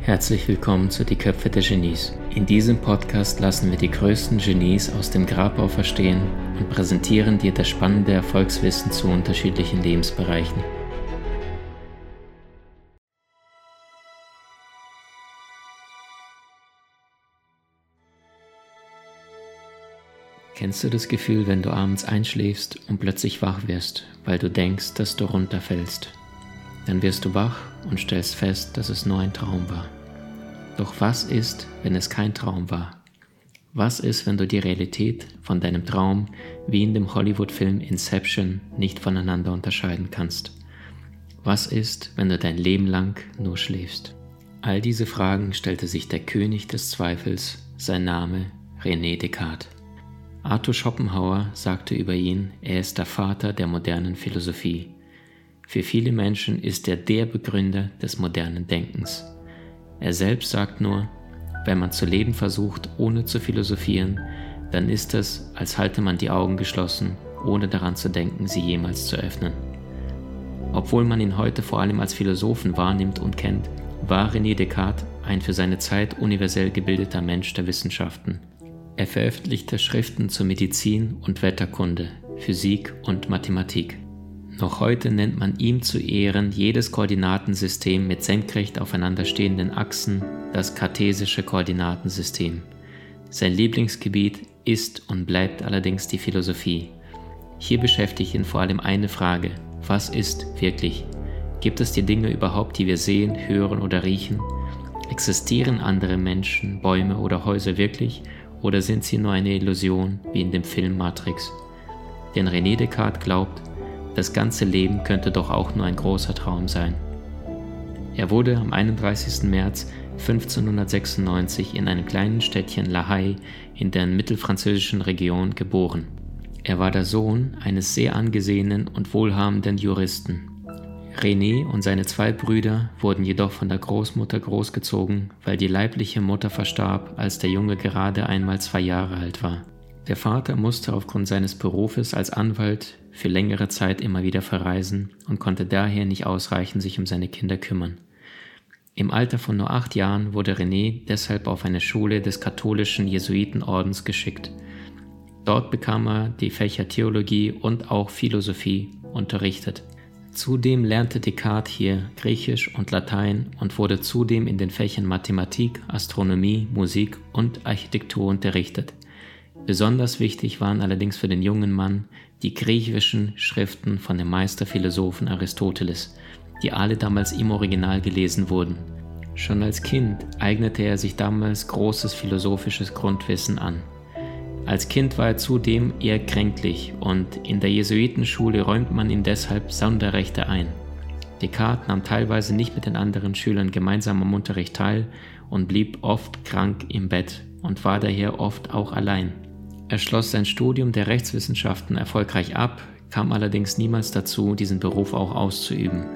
Herzlich willkommen zu Die Köpfe der Genies. In diesem Podcast lassen wir die größten Genies aus dem Grabau verstehen und präsentieren dir das spannende Erfolgswissen zu unterschiedlichen Lebensbereichen. Kennst du das Gefühl, wenn du abends einschläfst und plötzlich wach wirst, weil du denkst, dass du runterfällst? Dann wirst du wach und stellst fest, dass es nur ein Traum war. Doch was ist, wenn es kein Traum war? Was ist, wenn du die Realität von deinem Traum wie in dem Hollywood-Film Inception nicht voneinander unterscheiden kannst? Was ist, wenn du dein Leben lang nur schläfst? All diese Fragen stellte sich der König des Zweifels, sein Name René Descartes. Arthur Schopenhauer sagte über ihn, er ist der Vater der modernen Philosophie. Für viele Menschen ist er der Begründer des modernen Denkens. Er selbst sagt nur, wenn man zu leben versucht, ohne zu philosophieren, dann ist es, als halte man die Augen geschlossen, ohne daran zu denken, sie jemals zu öffnen. Obwohl man ihn heute vor allem als Philosophen wahrnimmt und kennt, war René Descartes ein für seine Zeit universell gebildeter Mensch der Wissenschaften. Er veröffentlichte Schriften zur Medizin und Wetterkunde, Physik und Mathematik. Noch heute nennt man ihm zu Ehren jedes Koordinatensystem mit senkrecht aufeinanderstehenden Achsen das kartesische Koordinatensystem. Sein Lieblingsgebiet ist und bleibt allerdings die Philosophie. Hier beschäftigt ihn vor allem eine Frage, was ist wirklich? Gibt es die Dinge überhaupt, die wir sehen, hören oder riechen? Existieren andere Menschen, Bäume oder Häuser wirklich oder sind sie nur eine Illusion wie in dem Film Matrix? Denn René Descartes glaubt, das ganze Leben könnte doch auch nur ein großer Traum sein. Er wurde am 31. März 1596 in einem kleinen Städtchen La Haye in der mittelfranzösischen Region geboren. Er war der Sohn eines sehr angesehenen und wohlhabenden Juristen. René und seine zwei Brüder wurden jedoch von der Großmutter großgezogen, weil die leibliche Mutter verstarb, als der Junge gerade einmal zwei Jahre alt war. Der Vater musste aufgrund seines Berufes als Anwalt für längere Zeit immer wieder verreisen und konnte daher nicht ausreichend sich um seine Kinder kümmern. Im Alter von nur acht Jahren wurde René deshalb auf eine Schule des katholischen Jesuitenordens geschickt. Dort bekam er die Fächer Theologie und auch Philosophie unterrichtet. Zudem lernte Descartes hier Griechisch und Latein und wurde zudem in den Fächern Mathematik, Astronomie, Musik und Architektur unterrichtet. Besonders wichtig waren allerdings für den jungen Mann die griechischen Schriften von dem Meisterphilosophen Aristoteles, die alle damals im Original gelesen wurden. Schon als Kind eignete er sich damals großes philosophisches Grundwissen an. Als Kind war er zudem eher kränklich und in der Jesuitenschule räumt man ihm deshalb Sonderrechte ein. Descartes nahm teilweise nicht mit den anderen Schülern gemeinsam am Unterricht teil und blieb oft krank im Bett und war daher oft auch allein. Er schloss sein Studium der Rechtswissenschaften erfolgreich ab, kam allerdings niemals dazu, diesen Beruf auch auszuüben.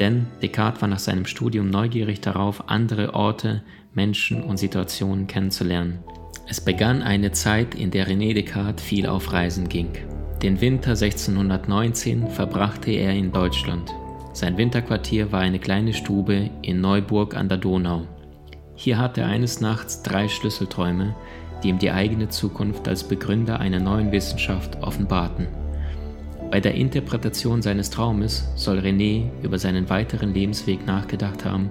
Denn Descartes war nach seinem Studium neugierig darauf, andere Orte, Menschen und Situationen kennenzulernen. Es begann eine Zeit, in der René Descartes viel auf Reisen ging. Den Winter 1619 verbrachte er in Deutschland. Sein Winterquartier war eine kleine Stube in Neuburg an der Donau. Hier hatte er eines Nachts drei Schlüsselträume, die ihm die eigene Zukunft als Begründer einer neuen Wissenschaft offenbarten. Bei der Interpretation seines Traumes soll René über seinen weiteren Lebensweg nachgedacht haben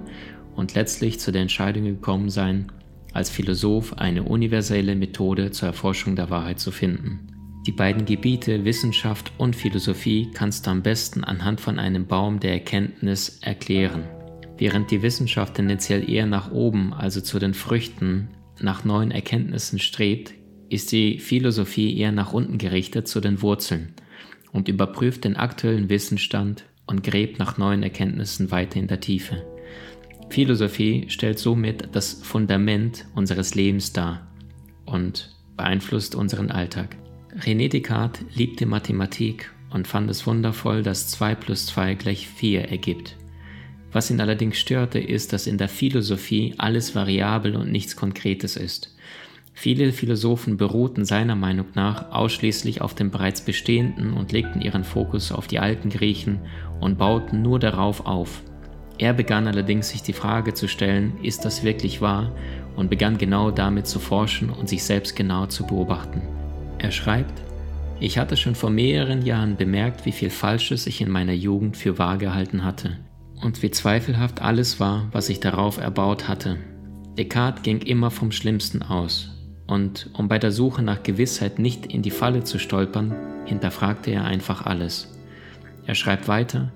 und letztlich zu der Entscheidung gekommen sein, als Philosoph eine universelle Methode zur Erforschung der Wahrheit zu finden. Die beiden Gebiete Wissenschaft und Philosophie kannst du am besten anhand von einem Baum der Erkenntnis erklären. Während die Wissenschaft tendenziell eher nach oben, also zu den Früchten, nach neuen Erkenntnissen strebt, ist die Philosophie eher nach unten gerichtet zu den Wurzeln und überprüft den aktuellen Wissensstand und gräbt nach neuen Erkenntnissen weiter in der Tiefe. Philosophie stellt somit das Fundament unseres Lebens dar und beeinflusst unseren Alltag. René Descartes liebte Mathematik und fand es wundervoll, dass 2 plus 2 gleich 4 ergibt. Was ihn allerdings störte, ist, dass in der Philosophie alles variabel und nichts Konkretes ist. Viele Philosophen beruhten seiner Meinung nach ausschließlich auf dem bereits Bestehenden und legten ihren Fokus auf die alten Griechen und bauten nur darauf auf. Er begann allerdings sich die Frage zu stellen, ist das wirklich wahr, und begann genau damit zu forschen und sich selbst genau zu beobachten. Er schreibt, ich hatte schon vor mehreren Jahren bemerkt, wie viel Falsches ich in meiner Jugend für wahr gehalten hatte und wie zweifelhaft alles war, was ich darauf erbaut hatte. Descartes ging immer vom Schlimmsten aus, und um bei der Suche nach Gewissheit nicht in die Falle zu stolpern, hinterfragte er einfach alles. Er schreibt weiter,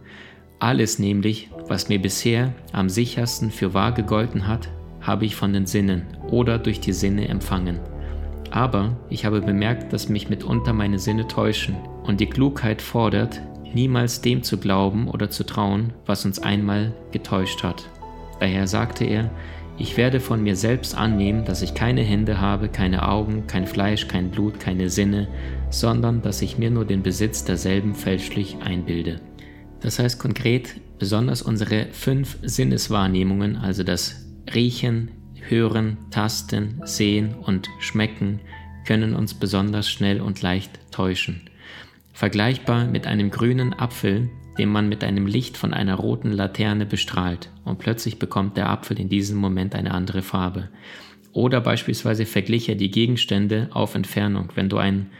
alles nämlich, was mir bisher am sichersten für wahr gegolten hat, habe ich von den Sinnen oder durch die Sinne empfangen. Aber ich habe bemerkt, dass mich mitunter meine Sinne täuschen und die Klugheit fordert, niemals dem zu glauben oder zu trauen, was uns einmal getäuscht hat. Daher sagte er, ich werde von mir selbst annehmen, dass ich keine Hände habe, keine Augen, kein Fleisch, kein Blut, keine Sinne, sondern dass ich mir nur den Besitz derselben fälschlich einbilde. Das heißt konkret, besonders unsere fünf Sinneswahrnehmungen, also das Riechen, Hören, Tasten, Sehen und Schmecken, können uns besonders schnell und leicht täuschen. Vergleichbar mit einem grünen Apfel, den man mit einem Licht von einer roten Laterne bestrahlt und plötzlich bekommt der Apfel in diesem Moment eine andere Farbe. Oder beispielsweise vergliche die Gegenstände auf Entfernung. Wenn du ein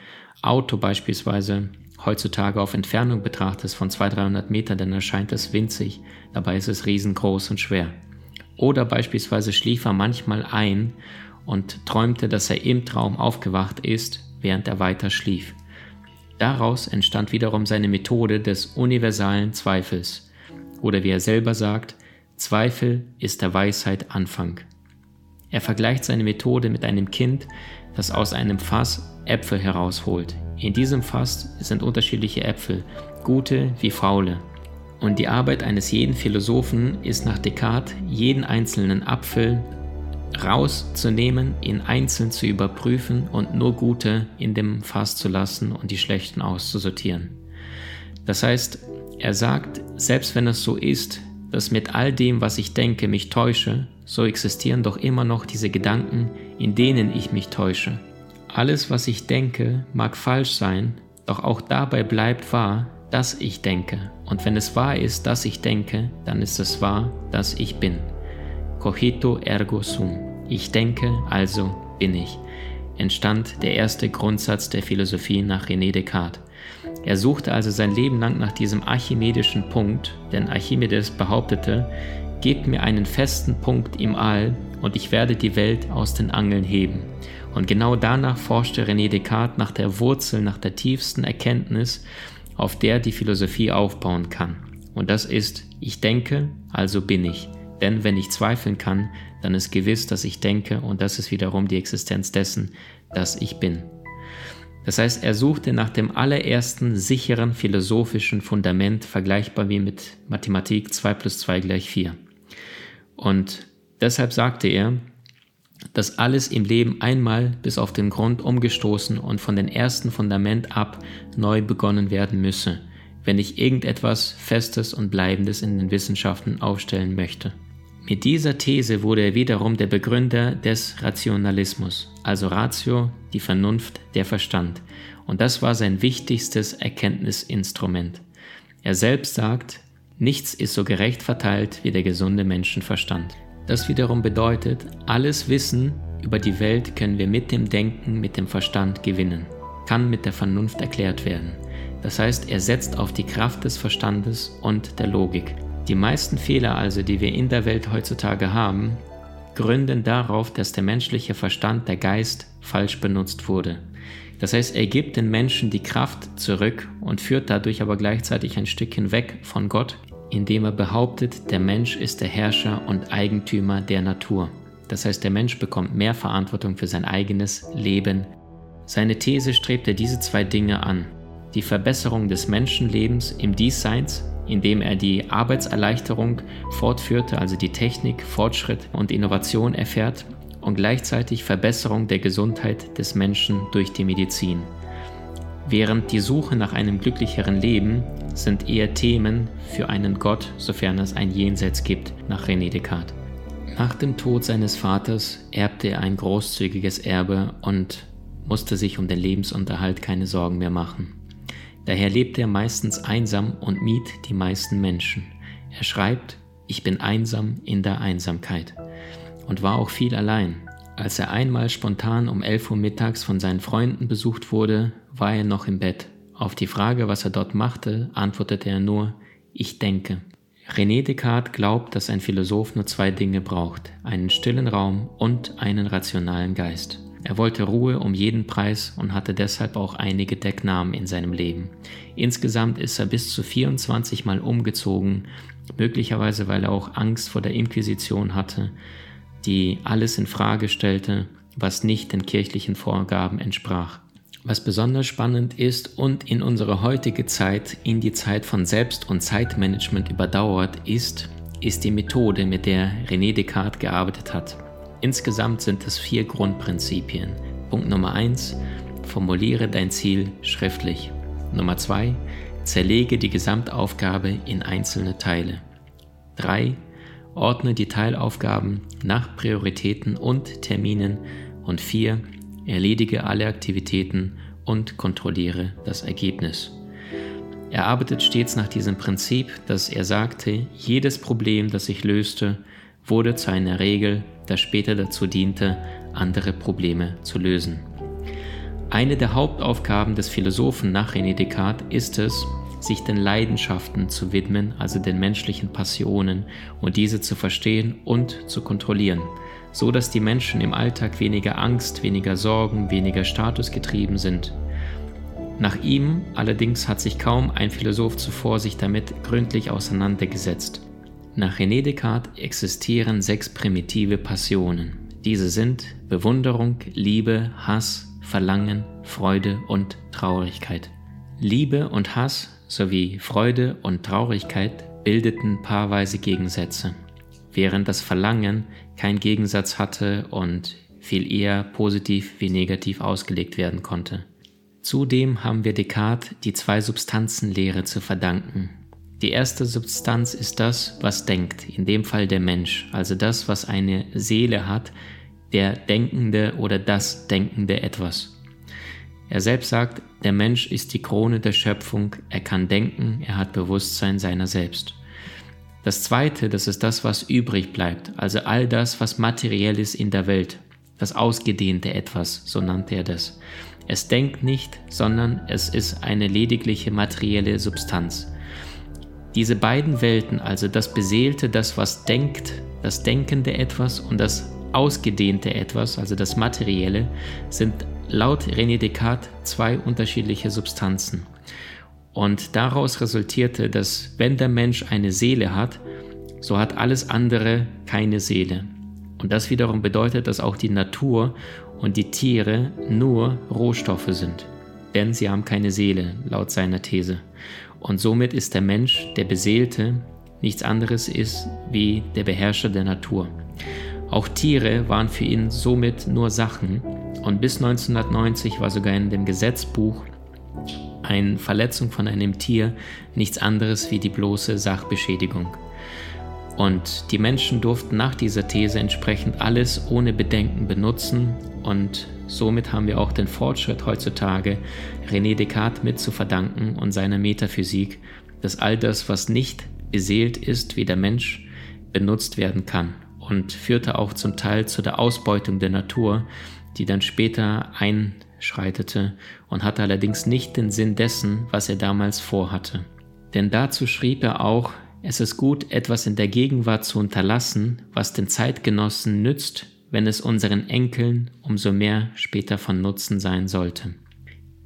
Auto beispielsweise heutzutage auf Entfernung betrachtest von 200, 300 Metern, dann erscheint es winzig, dabei ist es riesengroß und schwer. Oder beispielsweise schlief er manchmal ein und träumte, dass er im Traum aufgewacht ist, während er weiter schlief. Daraus entstand wiederum seine Methode des universalen Zweifels. Oder wie er selber sagt, Zweifel ist der Weisheit Anfang. Er vergleicht seine Methode mit einem Kind, das aus einem Fass Äpfel herausholt. In diesem Fass sind unterschiedliche Äpfel, gute wie faule. Und die Arbeit eines jeden Philosophen ist nach Descartes, jeden einzelnen Apfel rauszunehmen, ihn einzeln zu überprüfen und nur gute in dem Fass zu lassen und die schlechten auszusortieren. Das heißt, er sagt, selbst wenn es so ist, dass mit all dem, was ich denke, mich täusche, so existieren doch immer noch diese Gedanken, in denen ich mich täusche. Alles, was ich denke, mag falsch sein, doch auch dabei bleibt wahr, dass ich denke. Und wenn es wahr ist, dass ich denke, dann ist es wahr, dass ich bin. Cogito ergo sum. Ich denke, also bin ich. Entstand der erste Grundsatz der Philosophie nach René Descartes. Er suchte also sein Leben lang nach diesem archimedischen Punkt, denn Archimedes behauptete, gebt mir einen festen Punkt im All und ich werde die Welt aus den Angeln heben. Und genau danach forschte René Descartes nach der Wurzel, nach der tiefsten Erkenntnis auf der die Philosophie aufbauen kann. Und das ist, ich denke, also bin ich. Denn wenn ich zweifeln kann, dann ist gewiss, dass ich denke und das ist wiederum die Existenz dessen, dass ich bin. Das heißt, er suchte nach dem allerersten sicheren philosophischen Fundament, vergleichbar wie mit Mathematik 2 plus 2 gleich 4. Und deshalb sagte er, dass alles im Leben einmal bis auf den Grund umgestoßen und von dem ersten Fundament ab neu begonnen werden müsse, wenn ich irgendetwas Festes und Bleibendes in den Wissenschaften aufstellen möchte. Mit dieser These wurde er wiederum der Begründer des Rationalismus, also Ratio, die Vernunft, der Verstand, und das war sein wichtigstes Erkenntnisinstrument. Er selbst sagt, nichts ist so gerecht verteilt wie der gesunde Menschenverstand. Das wiederum bedeutet, alles Wissen über die Welt können wir mit dem Denken, mit dem Verstand gewinnen, kann mit der Vernunft erklärt werden. Das heißt, er setzt auf die Kraft des Verstandes und der Logik. Die meisten Fehler also, die wir in der Welt heutzutage haben, gründen darauf, dass der menschliche Verstand, der Geist, falsch benutzt wurde. Das heißt, er gibt den Menschen die Kraft zurück und führt dadurch aber gleichzeitig ein Stückchen weg von Gott indem er behauptet, der Mensch ist der Herrscher und Eigentümer der Natur. Das heißt, der Mensch bekommt mehr Verantwortung für sein eigenes Leben. Seine These strebte diese zwei Dinge an. Die Verbesserung des Menschenlebens im Diesseits, indem er die Arbeitserleichterung fortführte, also die Technik, Fortschritt und Innovation erfährt, und gleichzeitig Verbesserung der Gesundheit des Menschen durch die Medizin. Während die Suche nach einem glücklicheren Leben sind eher Themen für einen Gott, sofern es ein Jenseits gibt, nach René Descartes. Nach dem Tod seines Vaters erbte er ein großzügiges Erbe und musste sich um den Lebensunterhalt keine Sorgen mehr machen. Daher lebte er meistens einsam und mied die meisten Menschen. Er schreibt, ich bin einsam in der Einsamkeit und war auch viel allein. Als er einmal spontan um 11 Uhr mittags von seinen Freunden besucht wurde, war er noch im Bett. Auf die Frage, was er dort machte, antwortete er nur, ich denke. René Descartes glaubt, dass ein Philosoph nur zwei Dinge braucht, einen stillen Raum und einen rationalen Geist. Er wollte Ruhe um jeden Preis und hatte deshalb auch einige Decknamen in seinem Leben. Insgesamt ist er bis zu 24 Mal umgezogen, möglicherweise weil er auch Angst vor der Inquisition hatte, die alles in Frage stellte, was nicht den kirchlichen Vorgaben entsprach. Was besonders spannend ist und in unsere heutige Zeit, in die Zeit von Selbst- und Zeitmanagement überdauert ist, ist die Methode, mit der René Descartes gearbeitet hat. Insgesamt sind es vier Grundprinzipien. Punkt Nummer eins: Formuliere dein Ziel schriftlich. Nummer zwei: Zerlege die Gesamtaufgabe in einzelne Teile. 3. Ordne die Teilaufgaben nach Prioritäten und Terminen. Und 4 erledige alle Aktivitäten und kontrolliere das Ergebnis. Er arbeitet stets nach diesem Prinzip, dass er sagte, jedes Problem, das ich löste, wurde zu einer Regel, das später dazu diente, andere Probleme zu lösen. Eine der Hauptaufgaben des Philosophen nach René Descartes ist es, sich den Leidenschaften zu widmen, also den menschlichen Passionen, und diese zu verstehen und zu kontrollieren so dass die Menschen im Alltag weniger Angst, weniger Sorgen, weniger statusgetrieben sind. Nach ihm allerdings hat sich kaum ein Philosoph zuvor sich damit gründlich auseinandergesetzt. Nach René Descartes existieren sechs primitive Passionen. Diese sind Bewunderung, Liebe, Hass, Verlangen, Freude und Traurigkeit. Liebe und Hass sowie Freude und Traurigkeit bildeten paarweise Gegensätze während das Verlangen keinen Gegensatz hatte und viel eher positiv wie negativ ausgelegt werden konnte. Zudem haben wir Descartes die zwei Substanzenlehre zu verdanken. Die erste Substanz ist das, was denkt, in dem Fall der Mensch, also das, was eine Seele hat, der denkende oder das denkende etwas. Er selbst sagt, der Mensch ist die Krone der Schöpfung, er kann denken, er hat Bewusstsein seiner selbst. Das zweite, das ist das, was übrig bleibt, also all das, was materiell ist in der Welt, das ausgedehnte etwas, so nannte er das. Es denkt nicht, sondern es ist eine ledigliche materielle Substanz. Diese beiden Welten, also das Beseelte, das, was denkt, das denkende etwas und das ausgedehnte etwas, also das Materielle, sind laut René Descartes zwei unterschiedliche Substanzen. Und daraus resultierte, dass wenn der Mensch eine Seele hat, so hat alles andere keine Seele. Und das wiederum bedeutet, dass auch die Natur und die Tiere nur Rohstoffe sind. Denn sie haben keine Seele, laut seiner These. Und somit ist der Mensch, der Beseelte, nichts anderes ist wie der Beherrscher der Natur. Auch Tiere waren für ihn somit nur Sachen und bis 1990 war sogar in dem Gesetzbuch eine Verletzung von einem Tier nichts anderes wie die bloße Sachbeschädigung. Und die Menschen durften nach dieser These entsprechend alles ohne Bedenken benutzen und somit haben wir auch den Fortschritt heutzutage René Descartes mit zu verdanken und seiner Metaphysik, dass all das, was nicht beseelt ist wie der Mensch, benutzt werden kann und führte auch zum Teil zu der Ausbeutung der Natur, die dann später ein schreitete und hatte allerdings nicht den Sinn dessen, was er damals vorhatte. Denn dazu schrieb er auch, es ist gut, etwas in der Gegenwart zu unterlassen, was den Zeitgenossen nützt, wenn es unseren Enkeln umso mehr später von Nutzen sein sollte.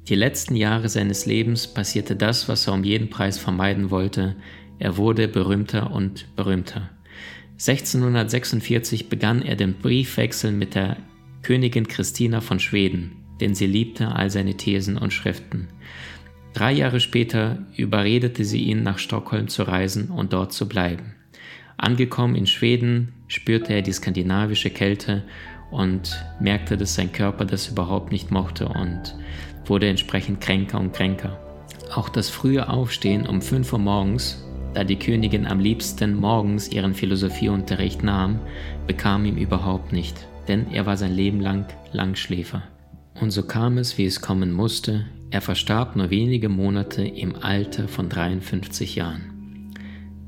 Die letzten Jahre seines Lebens passierte das, was er um jeden Preis vermeiden wollte. Er wurde berühmter und berühmter. 1646 begann er den Briefwechsel mit der Königin Christina von Schweden denn sie liebte all seine Thesen und Schriften. Drei Jahre später überredete sie ihn, nach Stockholm zu reisen und dort zu bleiben. Angekommen in Schweden spürte er die skandinavische Kälte und merkte, dass sein Körper das überhaupt nicht mochte und wurde entsprechend kränker und kränker. Auch das frühe Aufstehen um 5 Uhr morgens Da die Königin am liebsten morgens ihren Philosophieunterricht nahm, bekam ihm überhaupt nicht, denn er war sein Leben lang Langschläfer. Und so kam es, wie es kommen musste, er verstarb nur wenige Monate im Alter von 53 Jahren.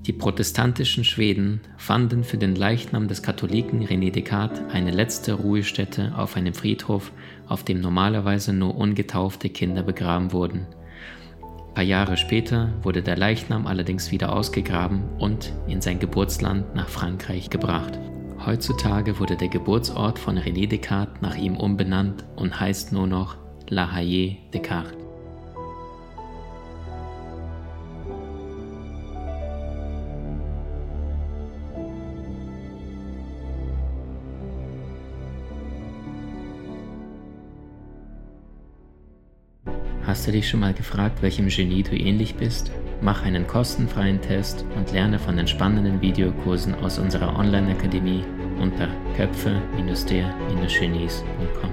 Die protestantischen Schweden fanden für den Leichnam des Katholiken René Descartes eine letzte Ruhestätte auf einem Friedhof, auf dem normalerweise nur ungetaufte Kinder begraben wurden. Ein paar Jahre später wurde der Leichnam allerdings wieder ausgegraben und in sein Geburtsland nach Frankreich gebracht. Heutzutage wurde der Geburtsort von René Descartes nach ihm umbenannt und heißt nur noch La Haye Descartes. Hast du dich schon mal gefragt, welchem Genie du ähnlich bist? Mach einen kostenfreien Test und lerne von den spannenden Videokursen aus unserer Online-Akademie unter köpfe-der-genies.com.